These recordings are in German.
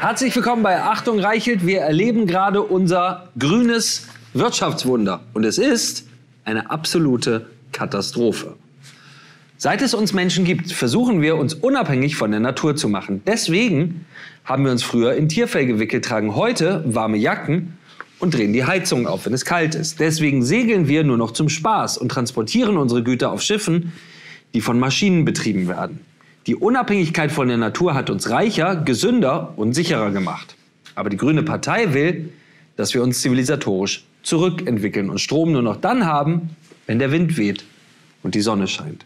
Herzlich willkommen bei Achtung Reichelt. Wir erleben gerade unser grünes Wirtschaftswunder. Und es ist eine absolute Katastrophe. Seit es uns Menschen gibt, versuchen wir uns unabhängig von der Natur zu machen. Deswegen haben wir uns früher in Tierfell gewickelt, tragen heute warme Jacken und drehen die Heizung auf, wenn es kalt ist. Deswegen segeln wir nur noch zum Spaß und transportieren unsere Güter auf Schiffen, die von Maschinen betrieben werden. Die Unabhängigkeit von der Natur hat uns reicher, gesünder und sicherer gemacht. Aber die Grüne Partei will, dass wir uns zivilisatorisch zurückentwickeln und Strom nur noch dann haben, wenn der Wind weht und die Sonne scheint.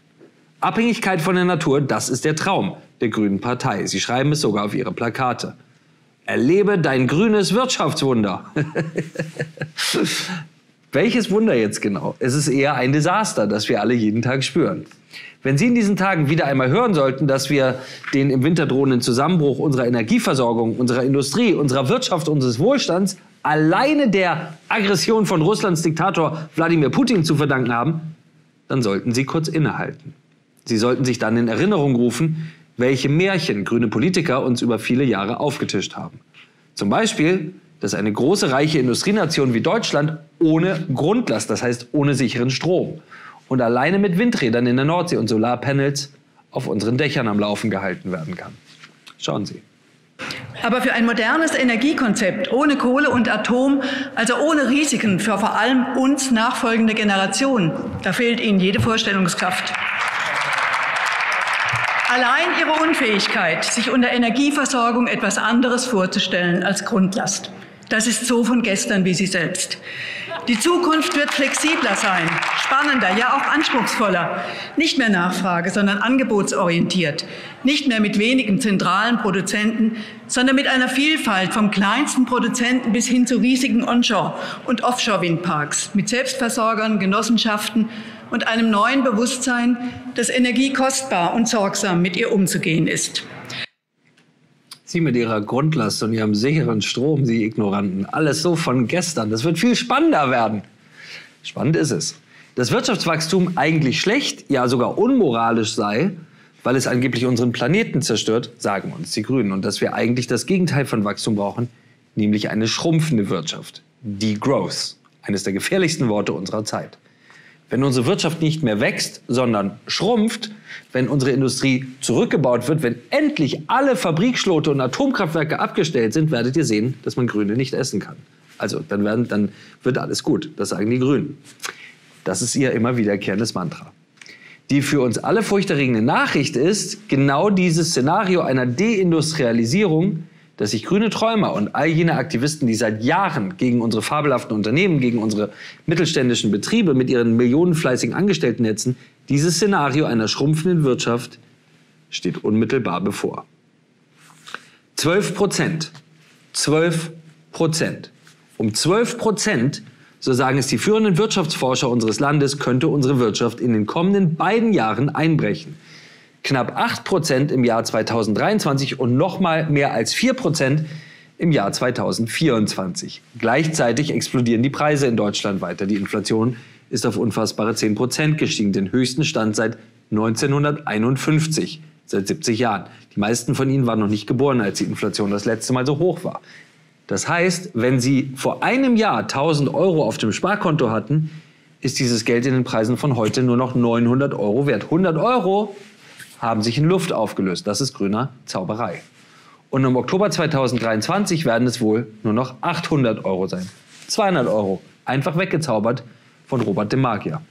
Abhängigkeit von der Natur, das ist der Traum der Grünen Partei. Sie schreiben es sogar auf ihre Plakate. Erlebe dein grünes Wirtschaftswunder. Welches Wunder jetzt genau? Es ist eher ein Desaster, das wir alle jeden Tag spüren. Wenn Sie in diesen Tagen wieder einmal hören sollten, dass wir den im Winter drohenden Zusammenbruch unserer Energieversorgung, unserer Industrie, unserer Wirtschaft, unseres Wohlstands alleine der Aggression von Russlands Diktator Wladimir Putin zu verdanken haben, dann sollten Sie kurz innehalten. Sie sollten sich dann in Erinnerung rufen, welche Märchen grüne Politiker uns über viele Jahre aufgetischt haben. Zum Beispiel, dass eine große, reiche Industrienation wie Deutschland ohne Grundlast, das heißt ohne sicheren Strom und alleine mit Windrädern in der Nordsee und Solarpanels auf unseren Dächern am Laufen gehalten werden kann. Schauen Sie. Aber für ein modernes Energiekonzept ohne Kohle und Atom, also ohne Risiken für vor allem uns nachfolgende Generationen, da fehlt Ihnen jede Vorstellungskraft. Allein Ihre Unfähigkeit, sich unter Energieversorgung etwas anderes vorzustellen als Grundlast. Das ist so von gestern wie Sie selbst. Die Zukunft wird flexibler sein, spannender, ja auch anspruchsvoller. Nicht mehr Nachfrage, sondern angebotsorientiert. Nicht mehr mit wenigen zentralen Produzenten, sondern mit einer Vielfalt vom kleinsten Produzenten bis hin zu riesigen Onshore- und Offshore-Windparks, mit Selbstversorgern, Genossenschaften und einem neuen Bewusstsein, dass Energie kostbar und sorgsam mit ihr umzugehen ist. Sie mit Ihrer Grundlast und Ihrem sicheren Strom, Sie Ignoranten. Alles so von gestern. Das wird viel spannender werden. Spannend ist es. Dass Wirtschaftswachstum eigentlich schlecht, ja sogar unmoralisch sei, weil es angeblich unseren Planeten zerstört, sagen uns die Grünen. Und dass wir eigentlich das Gegenteil von Wachstum brauchen, nämlich eine schrumpfende Wirtschaft. Degrowth. Eines der gefährlichsten Worte unserer Zeit. Wenn unsere Wirtschaft nicht mehr wächst, sondern schrumpft, wenn unsere Industrie zurückgebaut wird, wenn endlich alle Fabrikschlote und Atomkraftwerke abgestellt sind, werdet ihr sehen, dass man Grüne nicht essen kann. Also dann, werden, dann wird alles gut. Das sagen die Grünen. Das ist ihr immer wiederkehrendes Mantra. Die für uns alle furchterregende Nachricht ist, genau dieses Szenario einer Deindustrialisierung dass sich grüne Träumer und all jene Aktivisten, die seit Jahren gegen unsere fabelhaften Unternehmen, gegen unsere mittelständischen Betriebe mit ihren millionenfleißigen Angestellten netzen, dieses Szenario einer schrumpfenden Wirtschaft steht unmittelbar bevor. 12 Prozent. 12 Prozent. Um 12 Prozent, so sagen es die führenden Wirtschaftsforscher unseres Landes, könnte unsere Wirtschaft in den kommenden beiden Jahren einbrechen knapp 8 Prozent im Jahr 2023 und nochmal mehr als 4 Prozent im Jahr 2024. Gleichzeitig explodieren die Preise in Deutschland weiter. Die Inflation ist auf unfassbare 10 Prozent gestiegen, den höchsten Stand seit 1951, seit 70 Jahren. Die meisten von Ihnen waren noch nicht geboren, als die Inflation das letzte Mal so hoch war. Das heißt, wenn Sie vor einem Jahr 1000 Euro auf dem Sparkonto hatten, ist dieses Geld in den Preisen von heute nur noch 900 Euro wert. 100 Euro haben sich in Luft aufgelöst. Das ist grüner Zauberei. Und im Oktober 2023 werden es wohl nur noch 800 Euro sein. 200 Euro. Einfach weggezaubert von Robert de Magier.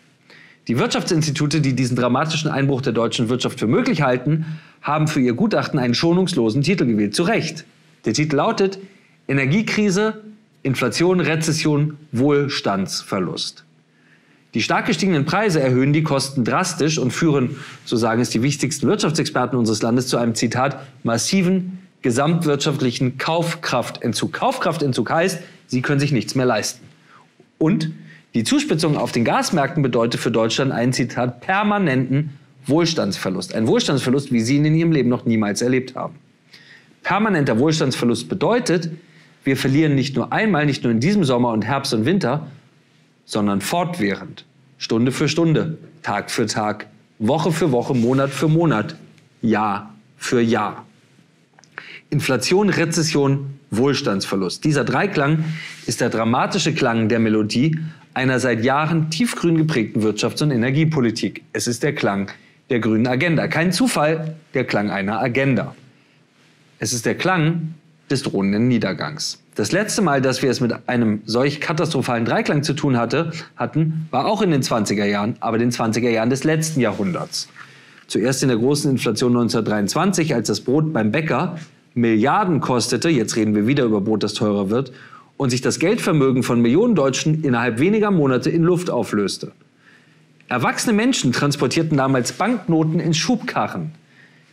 Die Wirtschaftsinstitute, die diesen dramatischen Einbruch der deutschen Wirtschaft für möglich halten, haben für ihr Gutachten einen schonungslosen Titel gewählt. Zu Recht. Der Titel lautet Energiekrise, Inflation, Rezession, Wohlstandsverlust. Die stark gestiegenen Preise erhöhen die Kosten drastisch und führen, so sagen es die wichtigsten Wirtschaftsexperten unseres Landes, zu einem Zitat massiven gesamtwirtschaftlichen Kaufkraftentzug. Kaufkraftentzug heißt, sie können sich nichts mehr leisten. Und die Zuspitzung auf den Gasmärkten bedeutet für Deutschland einen Zitat permanenten Wohlstandsverlust. Ein Wohlstandsverlust, wie Sie ihn in Ihrem Leben noch niemals erlebt haben. Permanenter Wohlstandsverlust bedeutet, wir verlieren nicht nur einmal, nicht nur in diesem Sommer und Herbst und Winter, sondern fortwährend, Stunde für Stunde, Tag für Tag, Woche für Woche, Monat für Monat, Jahr für Jahr. Inflation, Rezession, Wohlstandsverlust. Dieser Dreiklang ist der dramatische Klang der Melodie einer seit Jahren tiefgrün geprägten Wirtschafts- und Energiepolitik. Es ist der Klang der grünen Agenda. Kein Zufall, der Klang einer Agenda. Es ist der Klang des drohenden Niedergangs. Das letzte Mal, dass wir es mit einem solch katastrophalen Dreiklang zu tun hatte, hatten, war auch in den 20er Jahren, aber den 20er Jahren des letzten Jahrhunderts. Zuerst in der großen Inflation 1923, als das Brot beim Bäcker Milliarden kostete, jetzt reden wir wieder über Brot, das teurer wird, und sich das Geldvermögen von Millionen Deutschen innerhalb weniger Monate in Luft auflöste. Erwachsene Menschen transportierten damals Banknoten in Schubkarren.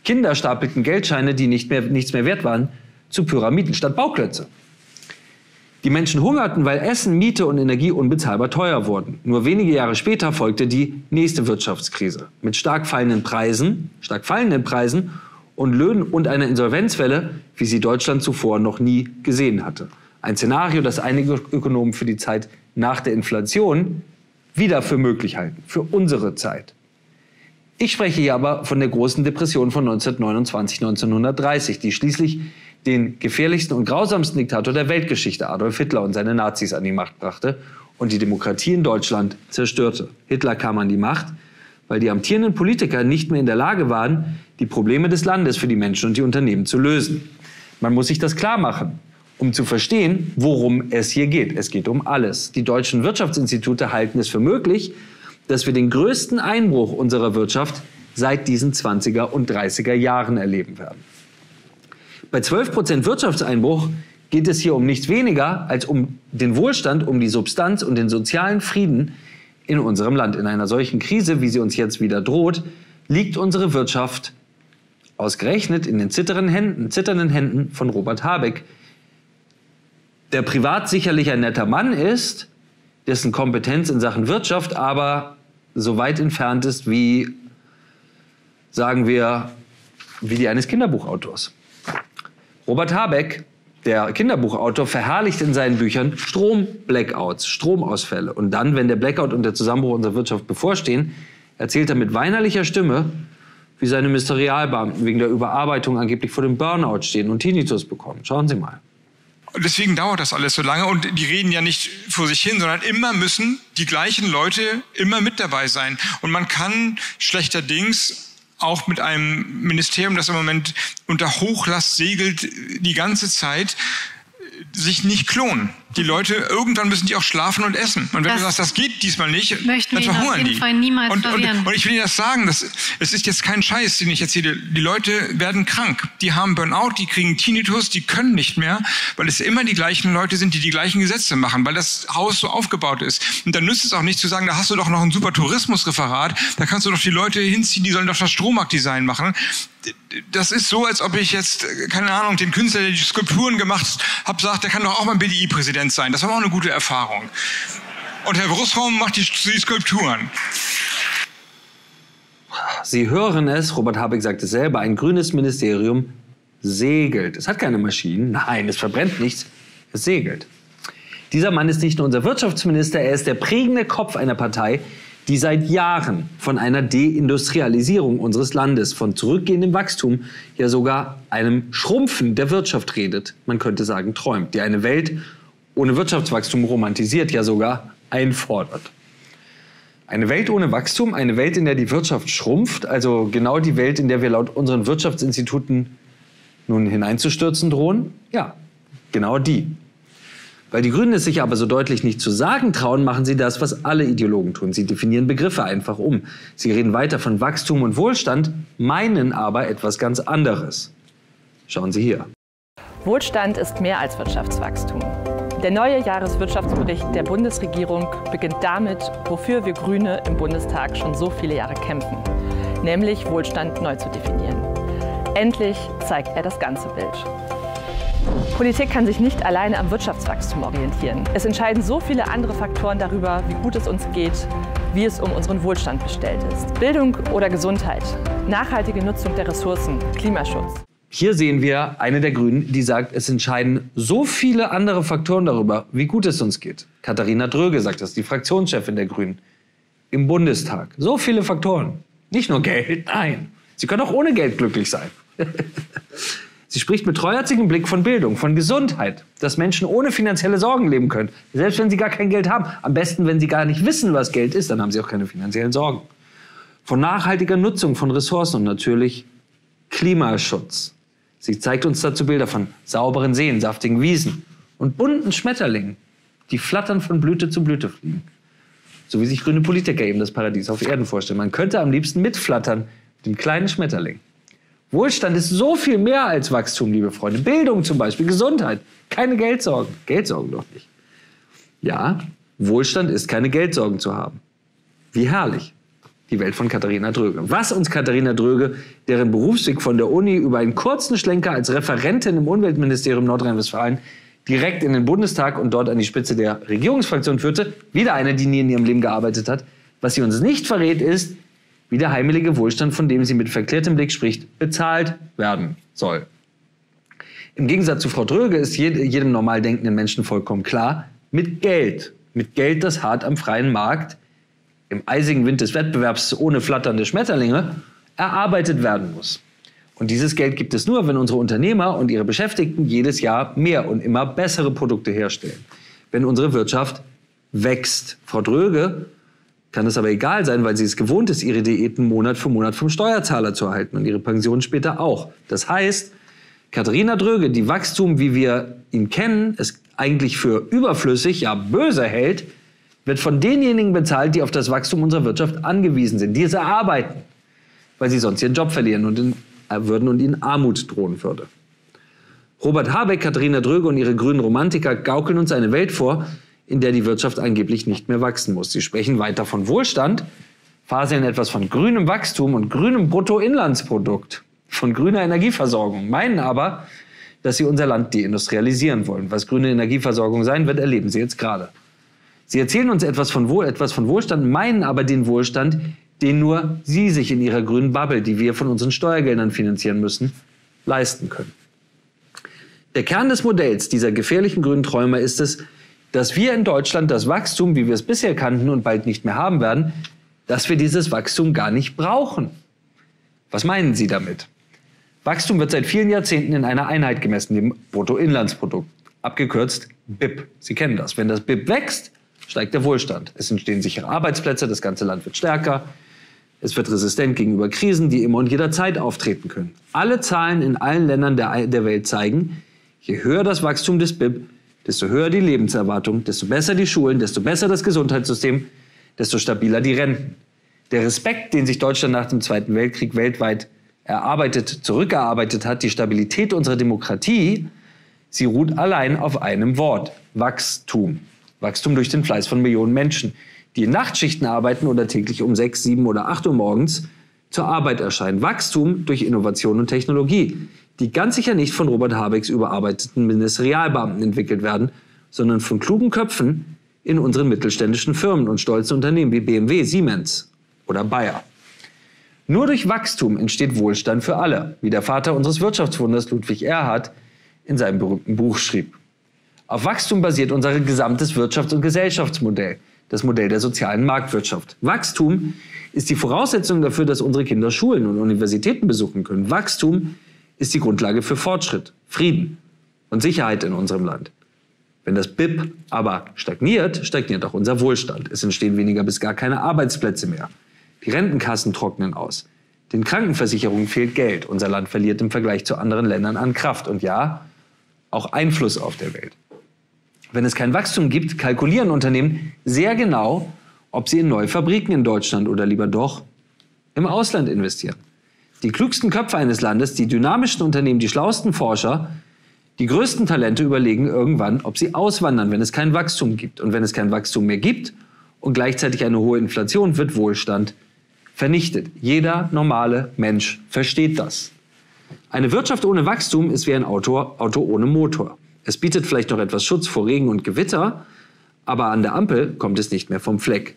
Kinder stapelten Geldscheine, die nicht mehr, nichts mehr wert waren, zu Pyramiden statt Bauklötze. Die Menschen hungerten, weil Essen, Miete und Energie unbezahlbar teuer wurden. Nur wenige Jahre später folgte die nächste Wirtschaftskrise mit stark fallenden Preisen, stark fallenden Preisen und Löhnen und einer Insolvenzwelle, wie sie Deutschland zuvor noch nie gesehen hatte. Ein Szenario, das einige Ökonomen für die Zeit nach der Inflation wieder für möglich halten, für unsere Zeit. Ich spreche hier aber von der großen Depression von 1929, 1930, die schließlich den gefährlichsten und grausamsten Diktator der Weltgeschichte, Adolf Hitler und seine Nazis, an die Macht brachte und die Demokratie in Deutschland zerstörte. Hitler kam an die Macht, weil die amtierenden Politiker nicht mehr in der Lage waren, die Probleme des Landes für die Menschen und die Unternehmen zu lösen. Man muss sich das klar machen, um zu verstehen, worum es hier geht. Es geht um alles. Die deutschen Wirtschaftsinstitute halten es für möglich, dass wir den größten Einbruch unserer Wirtschaft seit diesen 20er und 30er Jahren erleben werden. Bei 12 Prozent Wirtschaftseinbruch geht es hier um nichts weniger als um den Wohlstand, um die Substanz und den sozialen Frieden in unserem Land. In einer solchen Krise, wie sie uns jetzt wieder droht, liegt unsere Wirtschaft ausgerechnet in den zitternden Händen, zitternden Händen von Robert Habeck, der privat sicherlich ein netter Mann ist, dessen Kompetenz in Sachen Wirtschaft aber so weit entfernt ist wie, sagen wir, wie die eines Kinderbuchautors. Robert Habeck, der Kinderbuchautor, verherrlicht in seinen Büchern Strom-Blackouts, Stromausfälle. Und dann, wenn der Blackout und der Zusammenbruch unserer Wirtschaft bevorstehen, erzählt er mit weinerlicher Stimme, wie seine Ministerialbeamten wegen der Überarbeitung angeblich vor dem Burnout stehen und Tinnitus bekommen. Schauen Sie mal. Deswegen dauert das alles so lange und die reden ja nicht vor sich hin, sondern immer müssen die gleichen Leute immer mit dabei sein. Und man kann schlechterdings auch mit einem Ministerium, das im Moment unter Hochlast segelt, die ganze Zeit sich nicht klonen. Die Leute, irgendwann müssen die auch schlafen und essen. Und wenn das du sagst, das geht diesmal nicht, dann verhungern auf jeden Fall niemals und, und, und, ich will Ihnen das sagen, das, es ist jetzt kein Scheiß, den ich erzähle. Die Leute werden krank. Die haben Burnout, die kriegen Tinnitus, die können nicht mehr, weil es immer die gleichen Leute sind, die die gleichen Gesetze machen, weil das Haus so aufgebaut ist. Und dann nützt es auch nicht zu sagen, da hast du doch noch ein super Tourismusreferat, da kannst du doch die Leute hinziehen, die sollen doch das Strommarktdesign machen das ist so, als ob ich jetzt, keine Ahnung, den Künstler, der die Skulpturen gemacht hat, sagt, der kann doch auch mal BDI-Präsident sein. Das war auch eine gute Erfahrung. Und Herr Brussraum macht die, die Skulpturen. Sie hören es, Robert Habeck sagt es selber, ein grünes Ministerium segelt. Es hat keine Maschinen, nein, es verbrennt nichts, es segelt. Dieser Mann ist nicht nur unser Wirtschaftsminister, er ist der prägende Kopf einer Partei, die seit Jahren von einer Deindustrialisierung unseres Landes, von zurückgehendem Wachstum, ja sogar einem Schrumpfen der Wirtschaft redet, man könnte sagen träumt, die eine Welt ohne Wirtschaftswachstum romantisiert, ja sogar einfordert. Eine Welt ohne Wachstum, eine Welt, in der die Wirtschaft schrumpft, also genau die Welt, in der wir laut unseren Wirtschaftsinstituten nun hineinzustürzen drohen? Ja, genau die. Weil die Grünen es sich aber so deutlich nicht zu sagen trauen, machen sie das, was alle Ideologen tun. Sie definieren Begriffe einfach um. Sie reden weiter von Wachstum und Wohlstand, meinen aber etwas ganz anderes. Schauen Sie hier. Wohlstand ist mehr als Wirtschaftswachstum. Der neue Jahreswirtschaftsbericht der Bundesregierung beginnt damit, wofür wir Grüne im Bundestag schon so viele Jahre kämpfen, nämlich Wohlstand neu zu definieren. Endlich zeigt er das ganze Bild. Politik kann sich nicht alleine am Wirtschaftswachstum orientieren. Es entscheiden so viele andere Faktoren darüber, wie gut es uns geht, wie es um unseren Wohlstand bestellt ist. Bildung oder Gesundheit, nachhaltige Nutzung der Ressourcen, Klimaschutz. Hier sehen wir eine der Grünen, die sagt, es entscheiden so viele andere Faktoren darüber, wie gut es uns geht. Katharina Dröge sagt das, die Fraktionschefin der Grünen im Bundestag. So viele Faktoren. Nicht nur Geld, nein. Sie können auch ohne Geld glücklich sein. Sie spricht mit treuherzigem Blick von Bildung, von Gesundheit, dass Menschen ohne finanzielle Sorgen leben können. Selbst wenn sie gar kein Geld haben. Am besten, wenn sie gar nicht wissen, was Geld ist, dann haben sie auch keine finanziellen Sorgen. Von nachhaltiger Nutzung von Ressourcen und natürlich Klimaschutz. Sie zeigt uns dazu Bilder von sauberen Seen, saftigen Wiesen und bunten Schmetterlingen, die flattern von Blüte zu Blüte fliegen. So wie sich grüne Politiker eben das Paradies auf Erden vorstellen. Man könnte am liebsten mitflattern mit dem kleinen Schmetterling. Wohlstand ist so viel mehr als Wachstum, liebe Freunde. Bildung zum Beispiel, Gesundheit, keine Geldsorgen. Geldsorgen doch nicht. Ja, Wohlstand ist keine Geldsorgen zu haben. Wie herrlich. Die Welt von Katharina Dröge. Was uns Katharina Dröge, deren Berufsweg von der Uni über einen kurzen Schlenker als Referentin im Umweltministerium Nordrhein-Westfalen direkt in den Bundestag und dort an die Spitze der Regierungsfraktion führte, wieder eine, die nie in ihrem Leben gearbeitet hat. Was sie uns nicht verrät, ist, wie der heimelige Wohlstand, von dem sie mit verklärtem Blick spricht, bezahlt werden soll. Im Gegensatz zu Frau Dröge ist jedem normal denkenden Menschen vollkommen klar, mit Geld, mit Geld, das hart am freien Markt, im eisigen Wind des Wettbewerbs ohne flatternde Schmetterlinge, erarbeitet werden muss. Und dieses Geld gibt es nur, wenn unsere Unternehmer und ihre Beschäftigten jedes Jahr mehr und immer bessere Produkte herstellen. Wenn unsere Wirtschaft wächst. Frau Dröge kann es aber egal sein, weil sie es gewohnt ist, ihre Diäten Monat für Monat vom Steuerzahler zu erhalten und ihre Pension später auch. Das heißt, Katharina Dröge, die Wachstum, wie wir ihn kennen, es eigentlich für überflüssig, ja böse hält, wird von denjenigen bezahlt, die auf das Wachstum unserer Wirtschaft angewiesen sind, die es erarbeiten, weil sie sonst ihren Job verlieren und in, äh, würden und ihnen Armut drohen würde. Robert Habeck, Katharina Dröge und ihre grünen Romantiker gaukeln uns eine Welt vor, in der die Wirtschaft angeblich nicht mehr wachsen muss. Sie sprechen weiter von Wohlstand, faseln etwas von grünem Wachstum und grünem Bruttoinlandsprodukt, von grüner Energieversorgung, meinen aber, dass sie unser Land deindustrialisieren wollen. Was grüne Energieversorgung sein wird, erleben sie jetzt gerade. Sie erzählen uns etwas von, Wohl, etwas von Wohlstand, meinen aber den Wohlstand, den nur sie sich in ihrer grünen Bubble, die wir von unseren Steuergeldern finanzieren müssen, leisten können. Der Kern des Modells dieser gefährlichen grünen Träumer ist es, dass wir in Deutschland das Wachstum, wie wir es bisher kannten und bald nicht mehr haben werden, dass wir dieses Wachstum gar nicht brauchen. Was meinen Sie damit? Wachstum wird seit vielen Jahrzehnten in einer Einheit gemessen, dem Bruttoinlandsprodukt, abgekürzt BIP. Sie kennen das. Wenn das BIP wächst, steigt der Wohlstand. Es entstehen sichere Arbeitsplätze, das ganze Land wird stärker, es wird resistent gegenüber Krisen, die immer und jederzeit auftreten können. Alle Zahlen in allen Ländern der, der Welt zeigen, je höher das Wachstum des BIP, desto höher die Lebenserwartung, desto besser die Schulen, desto besser das Gesundheitssystem, desto stabiler die Renten. Der Respekt, den sich Deutschland nach dem Zweiten Weltkrieg weltweit erarbeitet, zurückgearbeitet hat, die Stabilität unserer Demokratie, sie ruht allein auf einem Wort, Wachstum. Wachstum durch den Fleiß von Millionen Menschen, die in Nachtschichten arbeiten oder täglich um sechs, sieben oder acht Uhr morgens zur Arbeit erscheinen. Wachstum durch Innovation und Technologie die ganz sicher nicht von Robert Habecks überarbeiteten Ministerialbeamten entwickelt werden, sondern von klugen Köpfen in unseren mittelständischen Firmen und stolzen Unternehmen wie BMW, Siemens oder Bayer. Nur durch Wachstum entsteht Wohlstand für alle, wie der Vater unseres Wirtschaftswunders Ludwig Erhard in seinem berühmten Buch schrieb. Auf Wachstum basiert unser gesamtes Wirtschafts- und Gesellschaftsmodell, das Modell der sozialen Marktwirtschaft. Wachstum ist die Voraussetzung dafür, dass unsere Kinder Schulen und Universitäten besuchen können. Wachstum ist die Grundlage für Fortschritt, Frieden und Sicherheit in unserem Land. Wenn das BIP aber stagniert, stagniert auch unser Wohlstand. Es entstehen weniger bis gar keine Arbeitsplätze mehr. Die Rentenkassen trocknen aus. Den Krankenversicherungen fehlt Geld. Unser Land verliert im Vergleich zu anderen Ländern an Kraft und ja, auch Einfluss auf der Welt. Wenn es kein Wachstum gibt, kalkulieren Unternehmen sehr genau, ob sie in neue Fabriken in Deutschland oder lieber doch im Ausland investieren. Die klügsten Köpfe eines Landes, die dynamischsten Unternehmen, die schlauesten Forscher, die größten Talente überlegen irgendwann, ob sie auswandern, wenn es kein Wachstum gibt. Und wenn es kein Wachstum mehr gibt und gleichzeitig eine hohe Inflation, wird Wohlstand vernichtet. Jeder normale Mensch versteht das. Eine Wirtschaft ohne Wachstum ist wie ein Auto, Auto ohne Motor. Es bietet vielleicht noch etwas Schutz vor Regen und Gewitter, aber an der Ampel kommt es nicht mehr vom Fleck.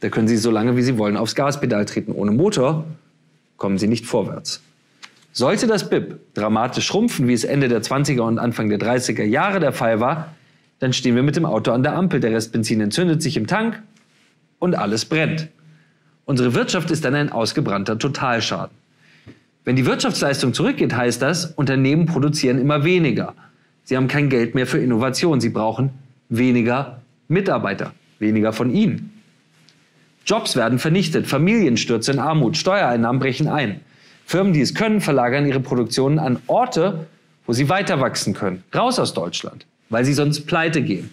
Da können Sie so lange wie Sie wollen aufs Gaspedal treten ohne Motor kommen sie nicht vorwärts. Sollte das BIP dramatisch schrumpfen, wie es Ende der 20er und Anfang der 30er Jahre der Fall war, dann stehen wir mit dem Auto an der Ampel, der Rest Benzin entzündet sich im Tank und alles brennt. Unsere Wirtschaft ist dann ein ausgebrannter Totalschaden. Wenn die Wirtschaftsleistung zurückgeht, heißt das, Unternehmen produzieren immer weniger. Sie haben kein Geld mehr für Innovation. Sie brauchen weniger Mitarbeiter, weniger von ihnen. Jobs werden vernichtet, Familien stürzen in Armut, Steuereinnahmen brechen ein. Firmen, die es können, verlagern ihre Produktionen an Orte, wo sie weiter wachsen können. Raus aus Deutschland, weil sie sonst pleite gehen.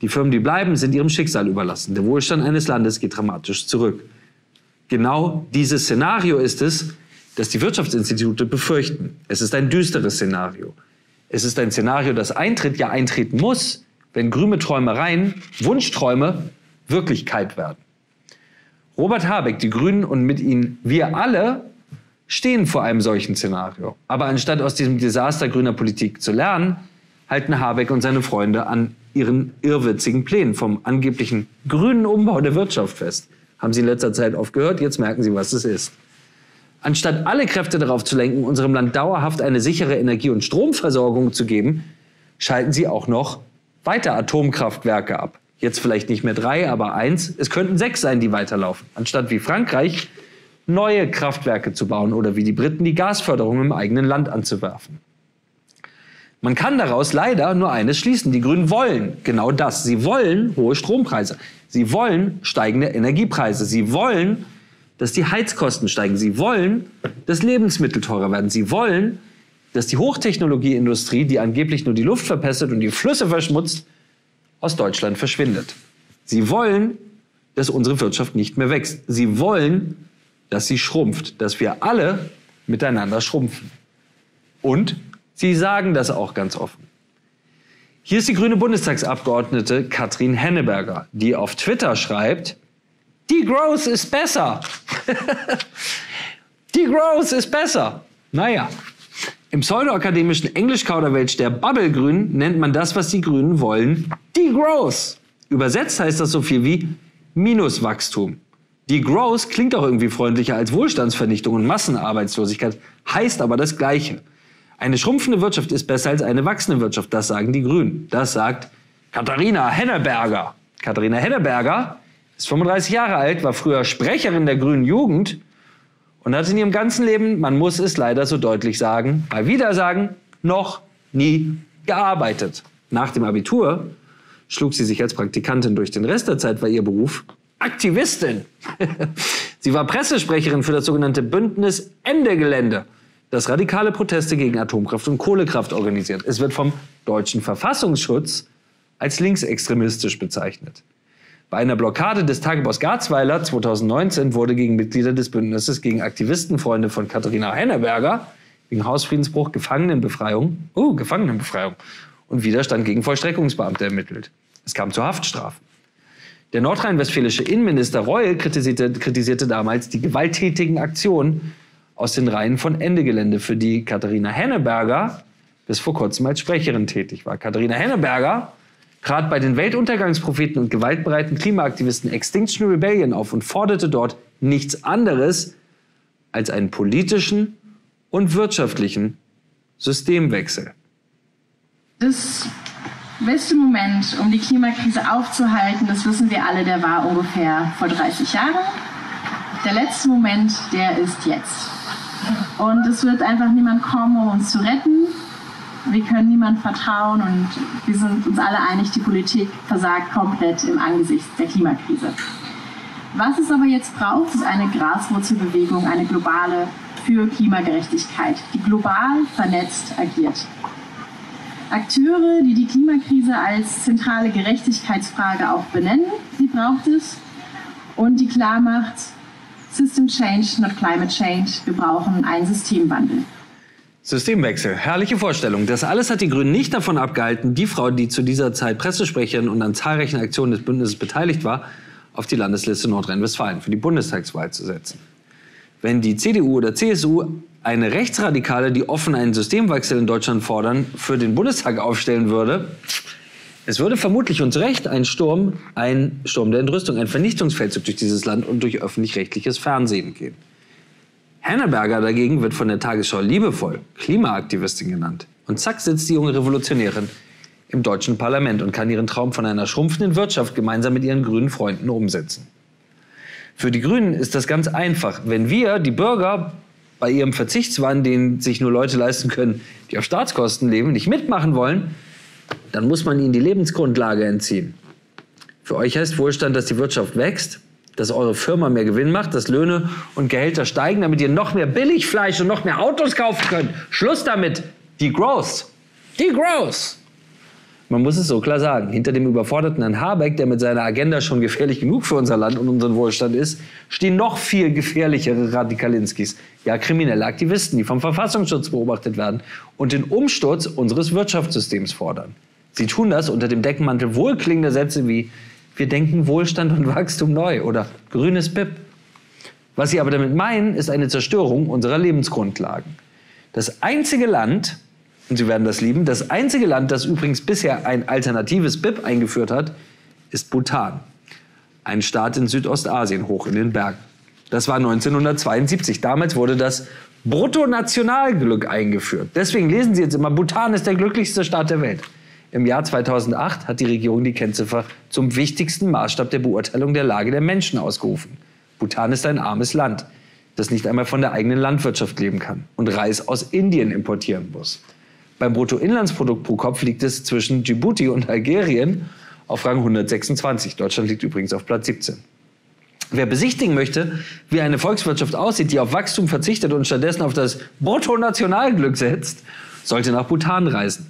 Die Firmen, die bleiben, sind ihrem Schicksal überlassen. Der Wohlstand eines Landes geht dramatisch zurück. Genau dieses Szenario ist es, das die Wirtschaftsinstitute befürchten. Es ist ein düsteres Szenario. Es ist ein Szenario, das eintritt, ja eintreten muss, wenn grüne Träumereien, Wunschträume Wirklichkeit werden. Robert Habeck, die Grünen und mit ihnen wir alle stehen vor einem solchen Szenario. Aber anstatt aus diesem Desaster grüner Politik zu lernen, halten Habeck und seine Freunde an ihren irrwitzigen Plänen vom angeblichen grünen Umbau der Wirtschaft fest. Haben sie in letzter Zeit oft gehört, jetzt merken sie, was es ist. Anstatt alle Kräfte darauf zu lenken, unserem Land dauerhaft eine sichere Energie- und Stromversorgung zu geben, schalten sie auch noch weiter Atomkraftwerke ab. Jetzt vielleicht nicht mehr drei, aber eins. Es könnten sechs sein, die weiterlaufen. Anstatt wie Frankreich neue Kraftwerke zu bauen oder wie die Briten die Gasförderung im eigenen Land anzuwerfen. Man kann daraus leider nur eines schließen. Die Grünen wollen genau das. Sie wollen hohe Strompreise. Sie wollen steigende Energiepreise. Sie wollen, dass die Heizkosten steigen. Sie wollen, dass Lebensmittel teurer werden. Sie wollen, dass die Hochtechnologieindustrie, die angeblich nur die Luft verpestet und die Flüsse verschmutzt, aus Deutschland verschwindet. Sie wollen, dass unsere Wirtschaft nicht mehr wächst. Sie wollen, dass sie schrumpft, dass wir alle miteinander schrumpfen. Und Sie sagen das auch ganz offen. Hier ist die grüne Bundestagsabgeordnete Katrin Henneberger, die auf Twitter schreibt, die Growth ist besser. die Growth ist besser. Naja, im pseudoakademischen Englischkauderwelsch der Bubble-Grünen nennt man das, was die Grünen wollen, die Growth. Übersetzt heißt das so viel wie Minuswachstum. Die Growth klingt auch irgendwie freundlicher als Wohlstandsvernichtung und Massenarbeitslosigkeit, heißt aber das Gleiche. Eine schrumpfende Wirtschaft ist besser als eine wachsende Wirtschaft. Das sagen die Grünen. Das sagt Katharina Henneberger. Katharina Henneberger ist 35 Jahre alt, war früher Sprecherin der Grünen Jugend und hat in ihrem ganzen Leben, man muss es leider so deutlich sagen, mal wieder sagen, noch nie gearbeitet. Nach dem Abitur schlug sie sich als Praktikantin durch. Den Rest der Zeit war ihr Beruf Aktivistin. sie war Pressesprecherin für das sogenannte Bündnis Ende Gelände das radikale Proteste gegen Atomkraft und Kohlekraft organisiert. Es wird vom deutschen Verfassungsschutz als linksextremistisch bezeichnet. Bei einer Blockade des Tagebaus Garzweiler 2019 wurde gegen Mitglieder des Bündnisses gegen Aktivistenfreunde von Katharina Henneberger wegen Hausfriedensbruch, Gefangenenbefreiung, oh, Gefangenenbefreiung und Widerstand gegen Vollstreckungsbeamte ermittelt. Es kam zu Haftstrafen. Der nordrhein-westfälische Innenminister Reul kritisierte, kritisierte damals die gewalttätigen Aktionen aus den Reihen von Ende Gelände, für die Katharina Henneberger bis vor kurzem als Sprecherin tätig war. Katharina Henneberger trat bei den Weltuntergangspropheten und gewaltbereiten Klimaaktivisten Extinction Rebellion auf und forderte dort nichts anderes als einen politischen und wirtschaftlichen Systemwechsel. Das beste Moment, um die Klimakrise aufzuhalten, das wissen wir alle, der war ungefähr vor 30 Jahren. Der letzte Moment, der ist jetzt. Und es wird einfach niemand kommen, um uns zu retten. Wir können niemand vertrauen und wir sind uns alle einig, die Politik versagt komplett im Angesicht der Klimakrise. Was es aber jetzt braucht, ist eine Graswurzelbewegung, eine globale für Klimagerechtigkeit, die global vernetzt agiert. Akteure, die die Klimakrise als zentrale Gerechtigkeitsfrage auch benennen, die braucht es und die klar macht, System Change, not Climate Change. Wir brauchen einen Systemwandel. Systemwechsel. Herrliche Vorstellung. Das alles hat die Grünen nicht davon abgehalten, die Frau, die zu dieser Zeit Pressesprecherin und an zahlreichen Aktionen des Bündnisses beteiligt war, auf die Landesliste Nordrhein-Westfalen für die Bundestagswahl zu setzen. Wenn die CDU oder CSU eine Rechtsradikale, die offen einen Systemwechsel in Deutschland fordern, für den Bundestag aufstellen würde, es würde vermutlich zu Recht ein Sturm, ein Sturm der Entrüstung, ein Vernichtungsfeldzug durch dieses Land und durch öffentlich-rechtliches Fernsehen gehen. Hanneberger dagegen wird von der Tagesschau liebevoll Klimaaktivistin genannt. Und zack sitzt die junge Revolutionärin im deutschen Parlament und kann ihren Traum von einer schrumpfenden Wirtschaft gemeinsam mit ihren grünen Freunden umsetzen. Für die Grünen ist das ganz einfach. Wenn wir, die Bürger, bei ihrem Verzichtswahn, den sich nur Leute leisten können, die auf Staatskosten leben, nicht mitmachen wollen, dann muss man ihnen die Lebensgrundlage entziehen. Für euch heißt Wohlstand, dass die Wirtschaft wächst, dass eure Firma mehr Gewinn macht, dass Löhne und Gehälter steigen, damit ihr noch mehr Billigfleisch und noch mehr Autos kaufen könnt. Schluss damit. Die Growth. Die Growth. Man muss es so klar sagen. Hinter dem überforderten Herrn Habeck, der mit seiner Agenda schon gefährlich genug für unser Land und unseren Wohlstand ist, stehen noch viel gefährlichere Radikalinskis. Ja, kriminelle Aktivisten, die vom Verfassungsschutz beobachtet werden und den Umsturz unseres Wirtschaftssystems fordern. Sie tun das unter dem Deckmantel wohlklingender Sätze wie wir denken Wohlstand und Wachstum neu oder grünes BIP. Was sie aber damit meinen, ist eine Zerstörung unserer Lebensgrundlagen. Das einzige Land, und Sie werden das lieben, das einzige Land, das übrigens bisher ein alternatives BIP eingeführt hat, ist Bhutan. Ein Staat in Südostasien, hoch in den Bergen. Das war 1972. Damals wurde das Bruttonationalglück eingeführt. Deswegen lesen Sie jetzt immer, Bhutan ist der glücklichste Staat der Welt. Im Jahr 2008 hat die Regierung die Kennziffer zum wichtigsten Maßstab der Beurteilung der Lage der Menschen ausgerufen. Bhutan ist ein armes Land, das nicht einmal von der eigenen Landwirtschaft leben kann und Reis aus Indien importieren muss. Beim Bruttoinlandsprodukt pro Kopf liegt es zwischen Djibouti und Algerien auf Rang 126. Deutschland liegt übrigens auf Platz 17. Wer besichtigen möchte, wie eine Volkswirtschaft aussieht, die auf Wachstum verzichtet und stattdessen auf das Bruttonationalglück setzt, sollte nach Bhutan reisen.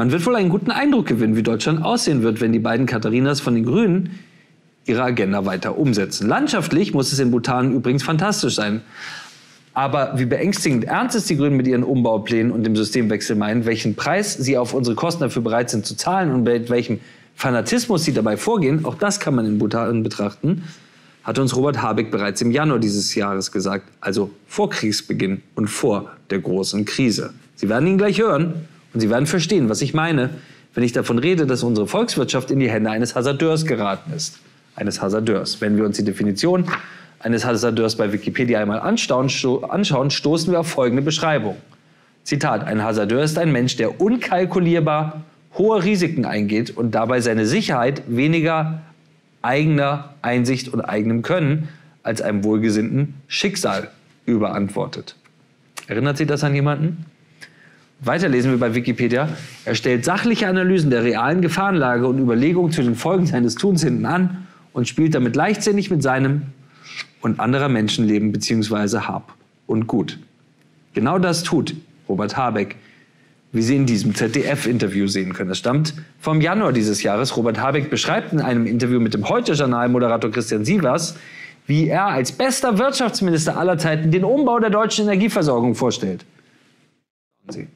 Man wird wohl einen guten Eindruck gewinnen, wie Deutschland aussehen wird, wenn die beiden Katharinas von den Grünen ihre Agenda weiter umsetzen. Landschaftlich muss es in Bhutan übrigens fantastisch sein. Aber wie beängstigend ernst es die Grünen mit ihren Umbauplänen und dem Systemwechsel meinen, welchen Preis sie auf unsere Kosten dafür bereit sind zu zahlen und mit welchem Fanatismus sie dabei vorgehen, auch das kann man in Bhutan betrachten, hat uns Robert Habeck bereits im Januar dieses Jahres gesagt, also vor Kriegsbeginn und vor der großen Krise. Sie werden ihn gleich hören und Sie werden verstehen, was ich meine, wenn ich davon rede, dass unsere Volkswirtschaft in die Hände eines Hasardeurs geraten ist. Eines Hasardeurs. Wenn wir uns die Definition eines Hasardeurs bei Wikipedia einmal anschauen, stoßen wir auf folgende Beschreibung. Zitat, ein Hasardeur ist ein Mensch, der unkalkulierbar hohe Risiken eingeht und dabei seine Sicherheit weniger eigener Einsicht und eigenem Können als einem wohlgesinnten Schicksal überantwortet. Erinnert sich das an jemanden? Weiter lesen wir bei Wikipedia. Er stellt sachliche Analysen der realen Gefahrenlage und Überlegungen zu den Folgen seines Tuns hinten an und spielt damit leichtsinnig mit seinem und anderer Menschenleben bzw. Hab und Gut. Genau das tut Robert Habeck, wie Sie in diesem ZDF-Interview sehen können. Es stammt vom Januar dieses Jahres. Robert Habeck beschreibt in einem Interview mit dem Heute-Journal-Moderator Christian Sievers, wie er als bester Wirtschaftsminister aller Zeiten den Umbau der deutschen Energieversorgung vorstellt. Sie.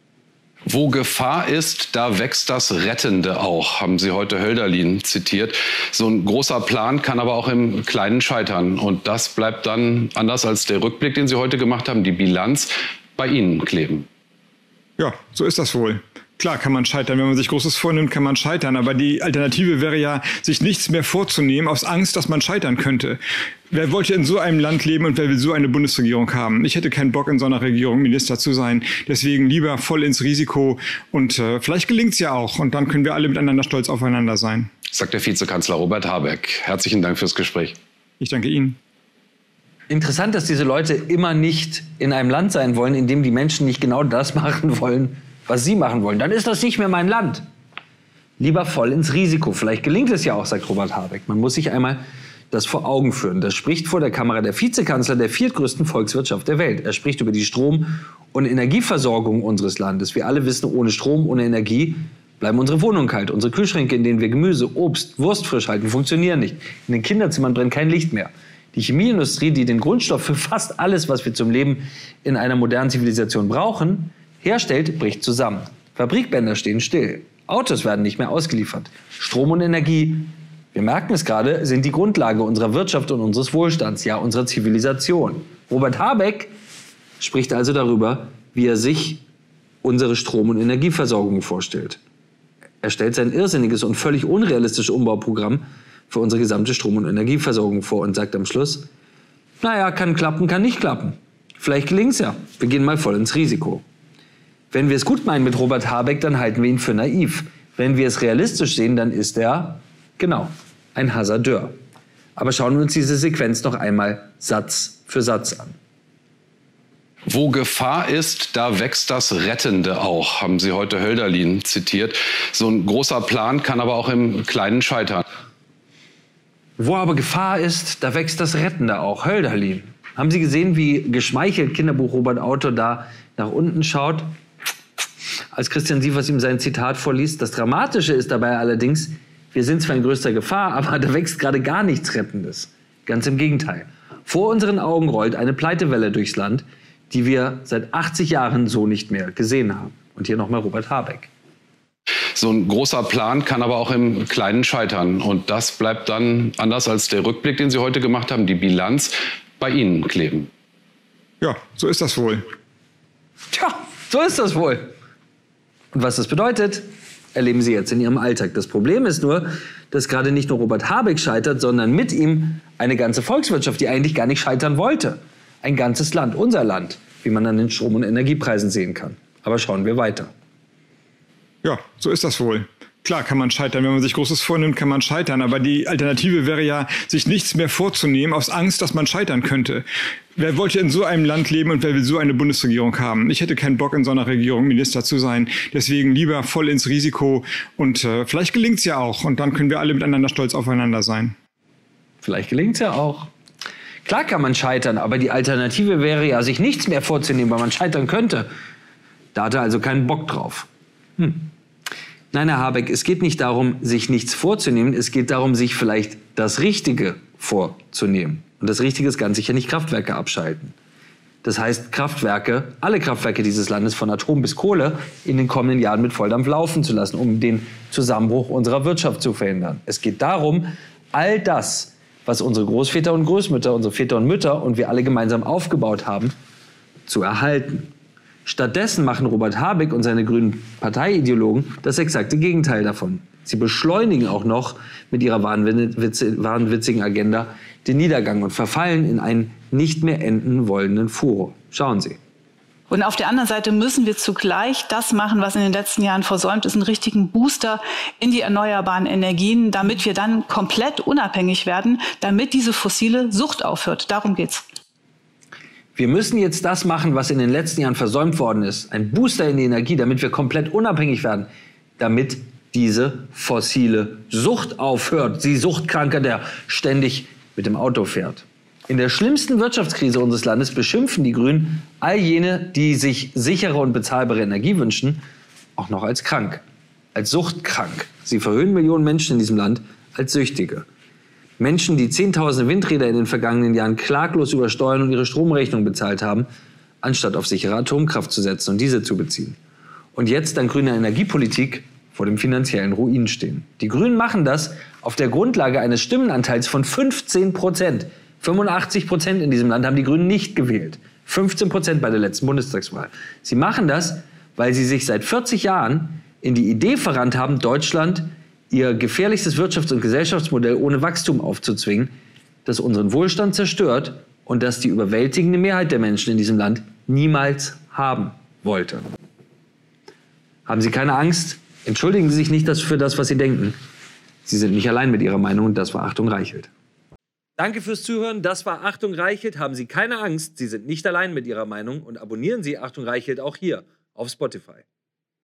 Wo Gefahr ist, da wächst das Rettende auch, haben Sie heute Hölderlin zitiert. So ein großer Plan kann aber auch im Kleinen scheitern. Und das bleibt dann, anders als der Rückblick, den Sie heute gemacht haben, die Bilanz bei Ihnen kleben. Ja, so ist das wohl. Klar kann man scheitern, wenn man sich Großes vornimmt, kann man scheitern. Aber die Alternative wäre ja, sich nichts mehr vorzunehmen aus Angst, dass man scheitern könnte. Wer wollte in so einem Land leben und wer will so eine Bundesregierung haben? Ich hätte keinen Bock, in so einer Regierung Minister zu sein. Deswegen lieber voll ins Risiko. Und äh, vielleicht gelingt es ja auch. Und dann können wir alle miteinander stolz aufeinander sein. Sagt der Vizekanzler Robert Habeck. Herzlichen Dank fürs Gespräch. Ich danke Ihnen. Interessant, dass diese Leute immer nicht in einem Land sein wollen, in dem die Menschen nicht genau das machen wollen, was sie machen wollen, dann ist das nicht mehr mein Land. Lieber voll ins Risiko. Vielleicht gelingt es ja auch, sagt Robert Habeck. Man muss sich einmal das vor Augen führen. Das spricht vor der Kamera der Vizekanzler der viertgrößten Volkswirtschaft der Welt. Er spricht über die Strom- und Energieversorgung unseres Landes. Wir alle wissen, ohne Strom, ohne Energie bleiben unsere Wohnungen kalt. Unsere Kühlschränke, in denen wir Gemüse, Obst, Wurst frisch halten, funktionieren nicht. In den Kinderzimmern brennt kein Licht mehr. Die Chemieindustrie, die den Grundstoff für fast alles, was wir zum Leben in einer modernen Zivilisation brauchen, herstellt, bricht zusammen. Fabrikbänder stehen still. Autos werden nicht mehr ausgeliefert. Strom und Energie, wir merken es gerade, sind die Grundlage unserer Wirtschaft und unseres Wohlstands, ja unserer Zivilisation. Robert Habeck spricht also darüber, wie er sich unsere Strom- und Energieversorgung vorstellt. Er stellt sein irrsinniges und völlig unrealistisches Umbauprogramm für unsere gesamte Strom- und Energieversorgung vor und sagt am Schluss, naja, kann klappen, kann nicht klappen. Vielleicht gelingt's ja. Wir gehen mal voll ins Risiko. Wenn wir es gut meinen mit Robert Habeck, dann halten wir ihn für naiv. Wenn wir es realistisch sehen, dann ist er, genau, ein Hasardeur. Aber schauen wir uns diese Sequenz noch einmal Satz für Satz an. Wo Gefahr ist, da wächst das Rettende auch, haben Sie heute Hölderlin zitiert. So ein großer Plan kann aber auch im Kleinen scheitern. Wo aber Gefahr ist, da wächst das Rettende auch. Hölderlin. Haben Sie gesehen, wie geschmeichelt Kinderbuch Robert Autor da nach unten schaut? Als Christian Sievers ihm sein Zitat vorliest. Das Dramatische ist dabei allerdings, wir sind zwar in größter Gefahr, aber da wächst gerade gar nichts Rettendes. Ganz im Gegenteil. Vor unseren Augen rollt eine Pleitewelle durchs Land, die wir seit 80 Jahren so nicht mehr gesehen haben. Und hier nochmal Robert Habeck. So ein großer Plan kann aber auch im Kleinen scheitern. Und das bleibt dann, anders als der Rückblick, den Sie heute gemacht haben, die Bilanz bei Ihnen kleben. Ja, so ist das wohl. Tja, so ist das wohl. Und was das bedeutet, erleben Sie jetzt in Ihrem Alltag. Das Problem ist nur, dass gerade nicht nur Robert Habeck scheitert, sondern mit ihm eine ganze Volkswirtschaft, die eigentlich gar nicht scheitern wollte. Ein ganzes Land, unser Land, wie man an den Strom- und Energiepreisen sehen kann. Aber schauen wir weiter. Ja, so ist das wohl. Klar kann man scheitern. Wenn man sich Großes vornimmt, kann man scheitern. Aber die Alternative wäre ja, sich nichts mehr vorzunehmen aus Angst, dass man scheitern könnte. Wer wollte in so einem Land leben und wer will so eine Bundesregierung haben? Ich hätte keinen Bock, in so einer Regierung Minister zu sein. Deswegen lieber voll ins Risiko. Und äh, vielleicht gelingt es ja auch. Und dann können wir alle miteinander stolz aufeinander sein. Vielleicht gelingt es ja auch. Klar kann man scheitern, aber die Alternative wäre ja, sich nichts mehr vorzunehmen, weil man scheitern könnte. Da hat er also keinen Bock drauf. Hm. Nein, Herr Habeck, es geht nicht darum, sich nichts vorzunehmen, es geht darum, sich vielleicht das Richtige vorzunehmen. Und das Richtige ist ganz sicher nicht Kraftwerke abschalten. Das heißt, Kraftwerke, alle Kraftwerke dieses Landes von Atom bis Kohle in den kommenden Jahren mit Volldampf laufen zu lassen, um den Zusammenbruch unserer Wirtschaft zu verhindern. Es geht darum, all das, was unsere Großväter und Großmütter, unsere Väter und Mütter und wir alle gemeinsam aufgebaut haben, zu erhalten. Stattdessen machen Robert Habeck und seine grünen Parteiideologen das exakte Gegenteil davon. Sie beschleunigen auch noch mit ihrer wahnwitzigen Agenda den Niedergang und verfallen in einen nicht mehr enden wollenden Furor. Schauen Sie. Und auf der anderen Seite müssen wir zugleich das machen, was in den letzten Jahren versäumt ist, einen richtigen Booster in die erneuerbaren Energien, damit wir dann komplett unabhängig werden, damit diese fossile Sucht aufhört. Darum geht's. Wir müssen jetzt das machen, was in den letzten Jahren versäumt worden ist. Ein Booster in die Energie, damit wir komplett unabhängig werden. Damit diese fossile Sucht aufhört. Die Suchtkranke, der ständig mit dem Auto fährt. In der schlimmsten Wirtschaftskrise unseres Landes beschimpfen die Grünen all jene, die sich sichere und bezahlbare Energie wünschen, auch noch als krank, als suchtkrank. Sie verhöhnen Millionen Menschen in diesem Land als Süchtige. Menschen, die zehntausende Windräder in den vergangenen Jahren klaglos über Steuern und ihre Stromrechnung bezahlt haben, anstatt auf sichere Atomkraft zu setzen und diese zu beziehen. Und jetzt dank grüner Energiepolitik vor dem finanziellen Ruin stehen. Die Grünen machen das auf der Grundlage eines Stimmenanteils von 15 Prozent. 85 Prozent in diesem Land haben die Grünen nicht gewählt. 15 Prozent bei der letzten Bundestagswahl. Sie machen das, weil sie sich seit 40 Jahren in die Idee verrannt haben, Deutschland ihr gefährlichstes Wirtschafts- und Gesellschaftsmodell ohne Wachstum aufzuzwingen, das unseren Wohlstand zerstört und das die überwältigende Mehrheit der Menschen in diesem Land niemals haben wollte. Haben Sie keine Angst? Entschuldigen Sie sich nicht für das, was Sie denken. Sie sind nicht allein mit Ihrer Meinung und das war Achtung Reichelt. Danke fürs Zuhören. Das war Achtung Reichelt. Haben Sie keine Angst. Sie sind nicht allein mit Ihrer Meinung und abonnieren Sie Achtung Reichelt auch hier auf Spotify.